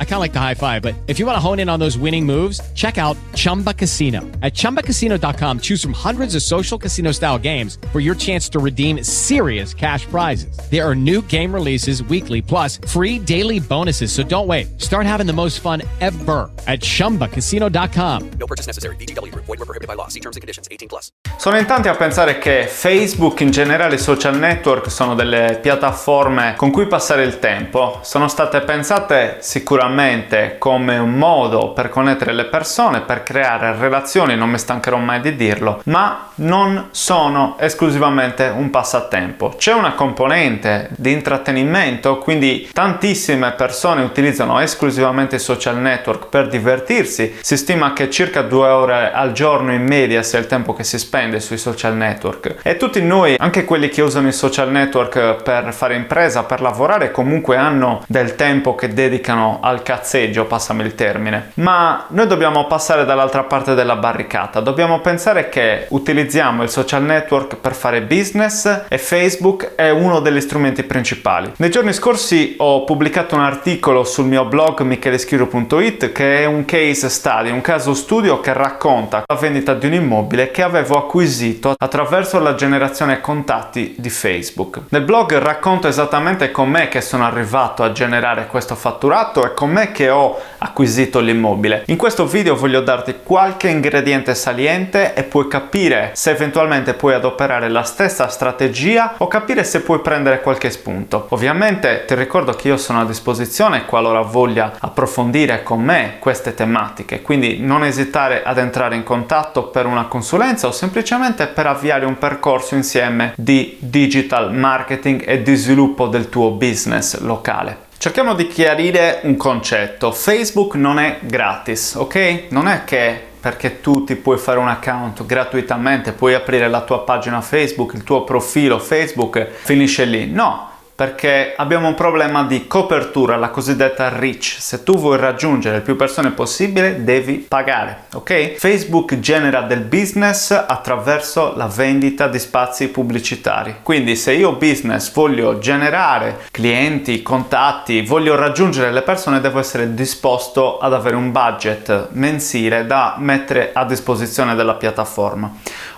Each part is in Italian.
I kind of like the high five, but if you want to hone in on those winning moves, check out Chumba Casino. At ChumbaCasino.com, choose from hundreds of social casino style games for your chance to redeem serious cash prizes. There are new game releases weekly, plus free daily bonuses. So don't wait. Start having the most fun ever at ChumbaCasino.com. No purchase necessary. VGW Group. Void were prohibited by law. See terms and conditions. 18 plus. Sono in tanti a pensare che Facebook, in generale i social network, sono delle piattaforme con cui passare il tempo. Sono state pensate sicuramente come un modo per connettere le persone, per creare relazioni, non mi stancherò mai di dirlo, ma non sono esclusivamente un passatempo. C'è una componente di intrattenimento, quindi tantissime persone utilizzano esclusivamente i social network per divertirsi. Si stima che circa due ore al giorno in media sia il tempo che si spende sui social network. E tutti noi, anche quelli che usano i social network per fare impresa, per lavorare, comunque hanno del tempo che dedicano al cazzeggio, passami il termine. Ma noi dobbiamo passare dall'altra parte della barricata. Dobbiamo pensare che utilizziamo il social network per fare business e Facebook è uno degli strumenti principali. Nei giorni scorsi ho pubblicato un articolo sul mio blog micheleschiro.it che è un case study, un caso studio che racconta la vendita di un immobile che avevo acquisito attraverso la generazione contatti di Facebook. Nel blog racconto esattamente com'è che sono arrivato a generare questo fatturato e com'è che ho acquisito l'immobile. In questo video voglio darti qualche ingrediente saliente e puoi capire se eventualmente puoi adoperare la stessa strategia o capire se puoi prendere qualche spunto. Ovviamente ti ricordo che io sono a disposizione qualora voglia approfondire con me queste tematiche, quindi non esitare ad entrare in contatto per una consulenza o semplicemente per avviare un percorso insieme di digital marketing e di sviluppo del tuo business locale. Cerchiamo di chiarire un concetto. Facebook non è gratis, ok? Non è che perché tu ti puoi fare un account gratuitamente, puoi aprire la tua pagina Facebook, il tuo profilo Facebook, finisce lì. No, perché abbiamo un problema di copertura, la cosiddetta reach. Se tu vuoi raggiungere più persone possibile, devi pagare, ok? Facebook genera del business attraverso la vendita di spazi pubblicitari. Quindi se io business voglio generare clienti, contatti, voglio raggiungere le persone, devo essere disposto ad avere un budget mensile da mettere a disposizione della piattaforma.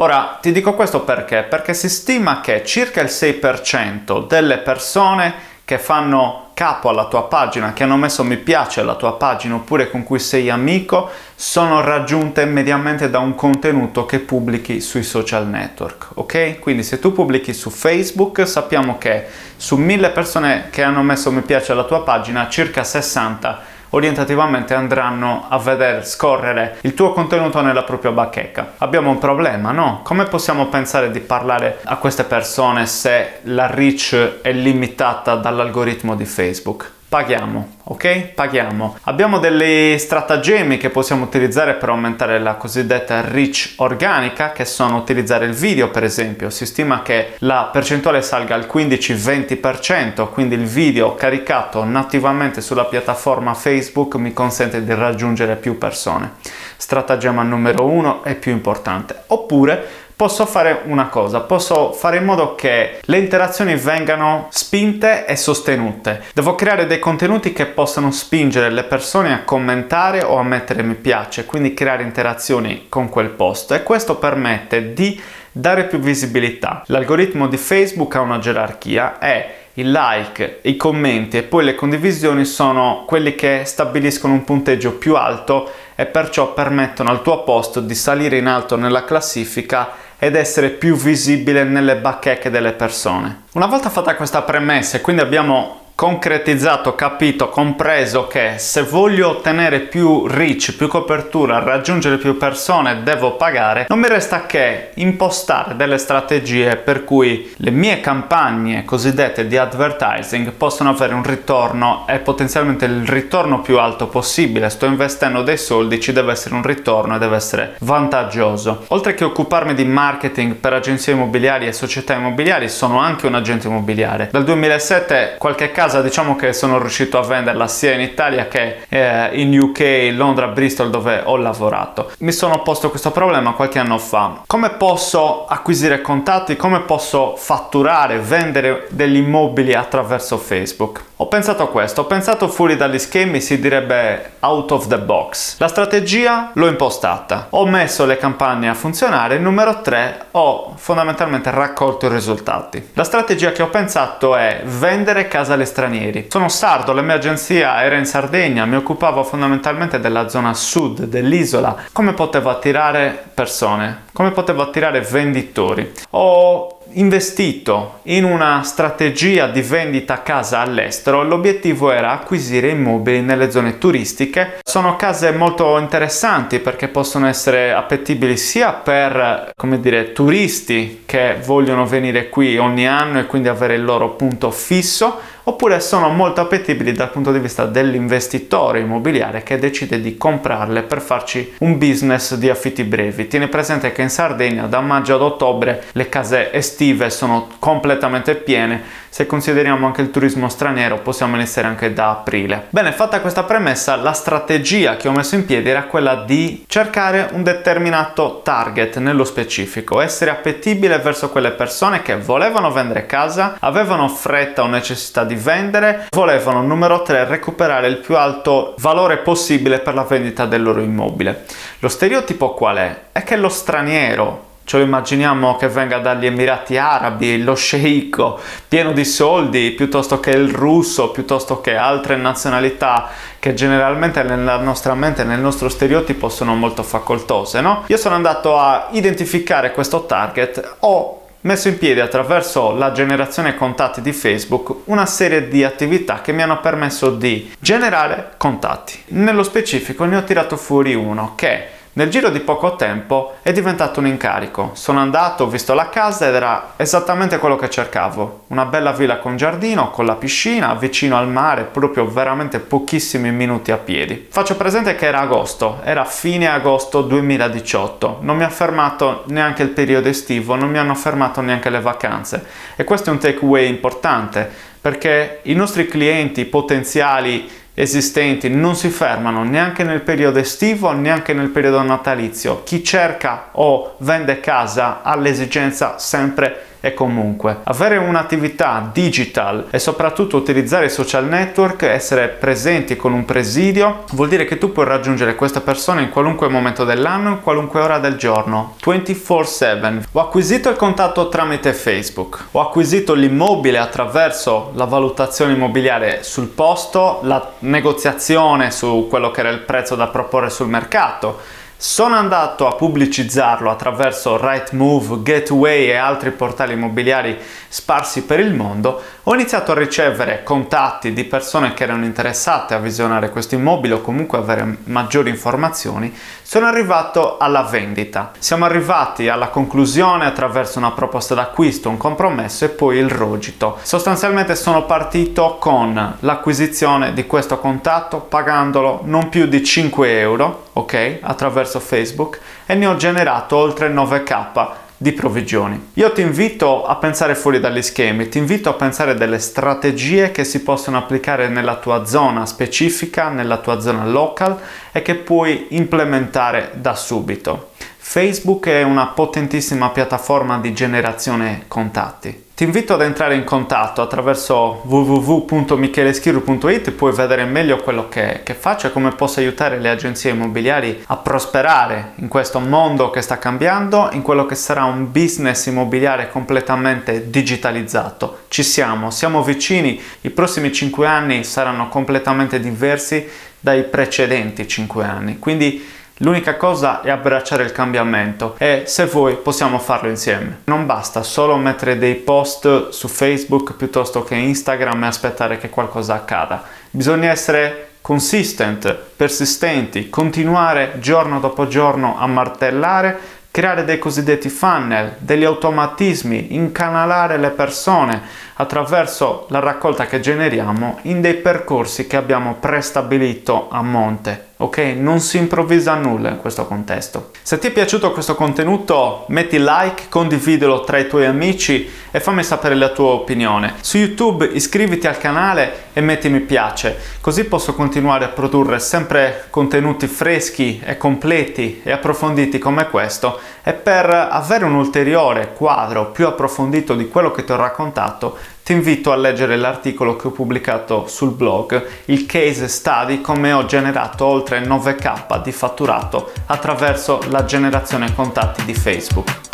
Ora, ti dico questo perché? Perché si stima che circa il 6% delle persone che fanno capo alla tua pagina, che hanno messo mi piace alla tua pagina oppure con cui sei amico, sono raggiunte mediamente da un contenuto che pubblichi sui social network, ok? Quindi se tu pubblichi su Facebook, sappiamo che su 1000 persone che hanno messo mi piace alla tua pagina, circa 60 orientativamente andranno a vedere scorrere il tuo contenuto nella propria bacheca. Abbiamo un problema, no? Come possiamo pensare di parlare a queste persone se la reach è limitata dall'algoritmo di Facebook? Paghiamo, ok? Paghiamo. Abbiamo delle stratagemmi che possiamo utilizzare per aumentare la cosiddetta reach organica, che sono utilizzare il video, per esempio. Si stima che la percentuale salga al 15-20%, quindi il video caricato nativamente sulla piattaforma Facebook mi consente di raggiungere più persone. Stratagemma numero uno è più importante. Oppure posso fare una cosa, posso fare in modo che le interazioni vengano spinte e sostenute. Devo creare dei contenuti che possano spingere le persone a commentare o a mettere mi piace, quindi creare interazioni con quel post e questo permette di dare più visibilità. L'algoritmo di Facebook ha una gerarchia e il like, i commenti e poi le condivisioni sono quelli che stabiliscono un punteggio più alto e perciò permettono al tuo post di salire in alto nella classifica ed essere più visibile nelle bacheche delle persone. Una volta fatta questa premessa e quindi abbiamo concretizzato, capito, compreso che se voglio ottenere più reach, più copertura, raggiungere più persone, devo pagare, non mi resta che impostare delle strategie per cui le mie campagne cosiddette di advertising possono avere un ritorno e potenzialmente il ritorno più alto possibile. Sto investendo dei soldi, ci deve essere un ritorno e deve essere vantaggioso. Oltre che occuparmi di marketing per agenzie immobiliari e società immobiliari, sono anche un agente immobiliare. Dal 2007 qualche caso casa diciamo che sono riuscito a venderla sia in Italia che eh, in UK, Londra, Bristol dove ho lavorato. Mi sono posto questo problema qualche anno fa. Come posso acquisire contatti? Come posso fatturare, vendere degli immobili attraverso Facebook? Ho pensato a questo, ho pensato fuori dagli schemi, si direbbe out of the box. La strategia l'ho impostata, ho messo le campagne a funzionare, numero 3 ho fondamentalmente raccolto i risultati. La strategia che ho pensato è vendere casa alle stranieri. Sono sardo, la mia agenzia era in Sardegna, mi occupavo fondamentalmente della zona sud dell'isola. Come potevo attirare persone? Come potevo attirare venditori? Ho investito in una strategia di vendita casa all'estero, l'obiettivo era acquisire immobili nelle zone turistiche. Sono case molto interessanti perché possono essere appetibili sia per, come dire, turisti che vogliono venire qui ogni anno e quindi avere il loro punto fisso, oppure sono molto appetibili dal punto di vista dell'investitore immobiliare che decide di comprarle per farci un business di affitti brevi. Tieni presente che in Sardegna da maggio ad ottobre le case estive sono completamente piene se consideriamo anche il turismo straniero possiamo iniziare anche da aprile. Bene, fatta questa premessa, la strategia che ho messo in piedi era quella di cercare un determinato target nello specifico, essere appetibile verso quelle persone che volevano vendere casa, avevano fretta o necessità di vendere, volevano numero 3 recuperare il più alto valore possibile per la vendita del loro immobile. Lo stereotipo qual è? È che lo straniero ce lo immaginiamo che venga dagli Emirati Arabi, lo sceicco pieno di soldi, piuttosto che il russo, piuttosto che altre nazionalità che generalmente nella nostra mente, nel nostro stereotipo sono molto facoltose, no? Io sono andato a identificare questo target, ho messo in piedi attraverso la generazione contatti di Facebook una serie di attività che mi hanno permesso di generare contatti. Nello specifico ne ho tirato fuori uno che nel giro di poco tempo è diventato un incarico. Sono andato, ho visto la casa ed era esattamente quello che cercavo. Una bella villa con giardino, con la piscina, vicino al mare, proprio veramente pochissimi minuti a piedi. Faccio presente che era agosto, era fine agosto 2018. Non mi ha fermato neanche il periodo estivo, non mi hanno fermato neanche le vacanze. E questo è un takeaway importante perché i nostri clienti potenziali esistenti non si fermano neanche nel periodo estivo, neanche nel periodo natalizio. Chi cerca o vende casa ha l'esigenza sempre e comunque. Avere un'attività digital e soprattutto utilizzare i social network, essere presenti con un presidio, vuol dire che tu puoi raggiungere queste persone in qualunque momento dell'anno, in qualunque ora del giorno, 24/7. Ho acquisito il contatto tramite Facebook, ho acquisito l'immobile attraverso la valutazione immobiliare sul posto, la negoziazione su quello che era il prezzo da proporre sul mercato sono andato a pubblicizzarlo attraverso Rightmove, Gateway e altri portali immobiliari sparsi per il mondo. Ho iniziato a ricevere contatti di persone che erano interessate a visionare questo immobile o comunque avere maggiori informazioni. Sono arrivato alla vendita. Siamo arrivati alla conclusione attraverso una proposta d'acquisto, un compromesso e poi il rogito. Sostanzialmente sono partito con l'acquisizione di questo contatto pagandolo non più di 5 euro, ok, attraverso attraverso Facebook e ne ho generato oltre 9k di provvigioni. Io ti invito a pensare fuori dagli schemi, ti invito a pensare delle strategie che si possono applicare nella tua zona specifica, nella tua zona local e che puoi implementare da subito. Facebook è una potentissima piattaforma di generazione contatti. Ti invito ad entrare in contatto attraverso www.micheleschirru.it, puoi vedere meglio quello che, che, faccio e come posso aiutare le agenzie immobiliari a prosperare in questo mondo che sta cambiando, in quello che sarà un business immobiliare completamente digitalizzato. Ci siamo, siamo vicini, i prossimi 5 anni saranno completamente diversi dai precedenti 5 anni, quindi L'unica cosa è abbracciare il cambiamento e se vuoi possiamo farlo insieme. Non basta solo mettere dei post su Facebook piuttosto che Instagram e aspettare che qualcosa accada. Bisogna essere consistent, persistenti, continuare giorno dopo giorno a martellare creare dei cosiddetti funnel, degli automatismi, incanalare le persone attraverso la raccolta che generiamo in dei percorsi che abbiamo prestabilito a monte ok? Non si improvvisa nulla in questo contesto. Se ti è piaciuto questo contenuto, metti like, condividilo tra i tuoi amici e fammi sapere la tua opinione. Su YouTube iscriviti al canale e metti mi piace, così posso continuare a produrre sempre contenuti freschi e completi e approfonditi come questo e per avere un ulteriore quadro più approfondito di quello che ti ho raccontato ti invito a leggere l'articolo che ho pubblicato sul blog, il case study come ho generato oltre 9k di fatturato attraverso la generazione contatti di Facebook.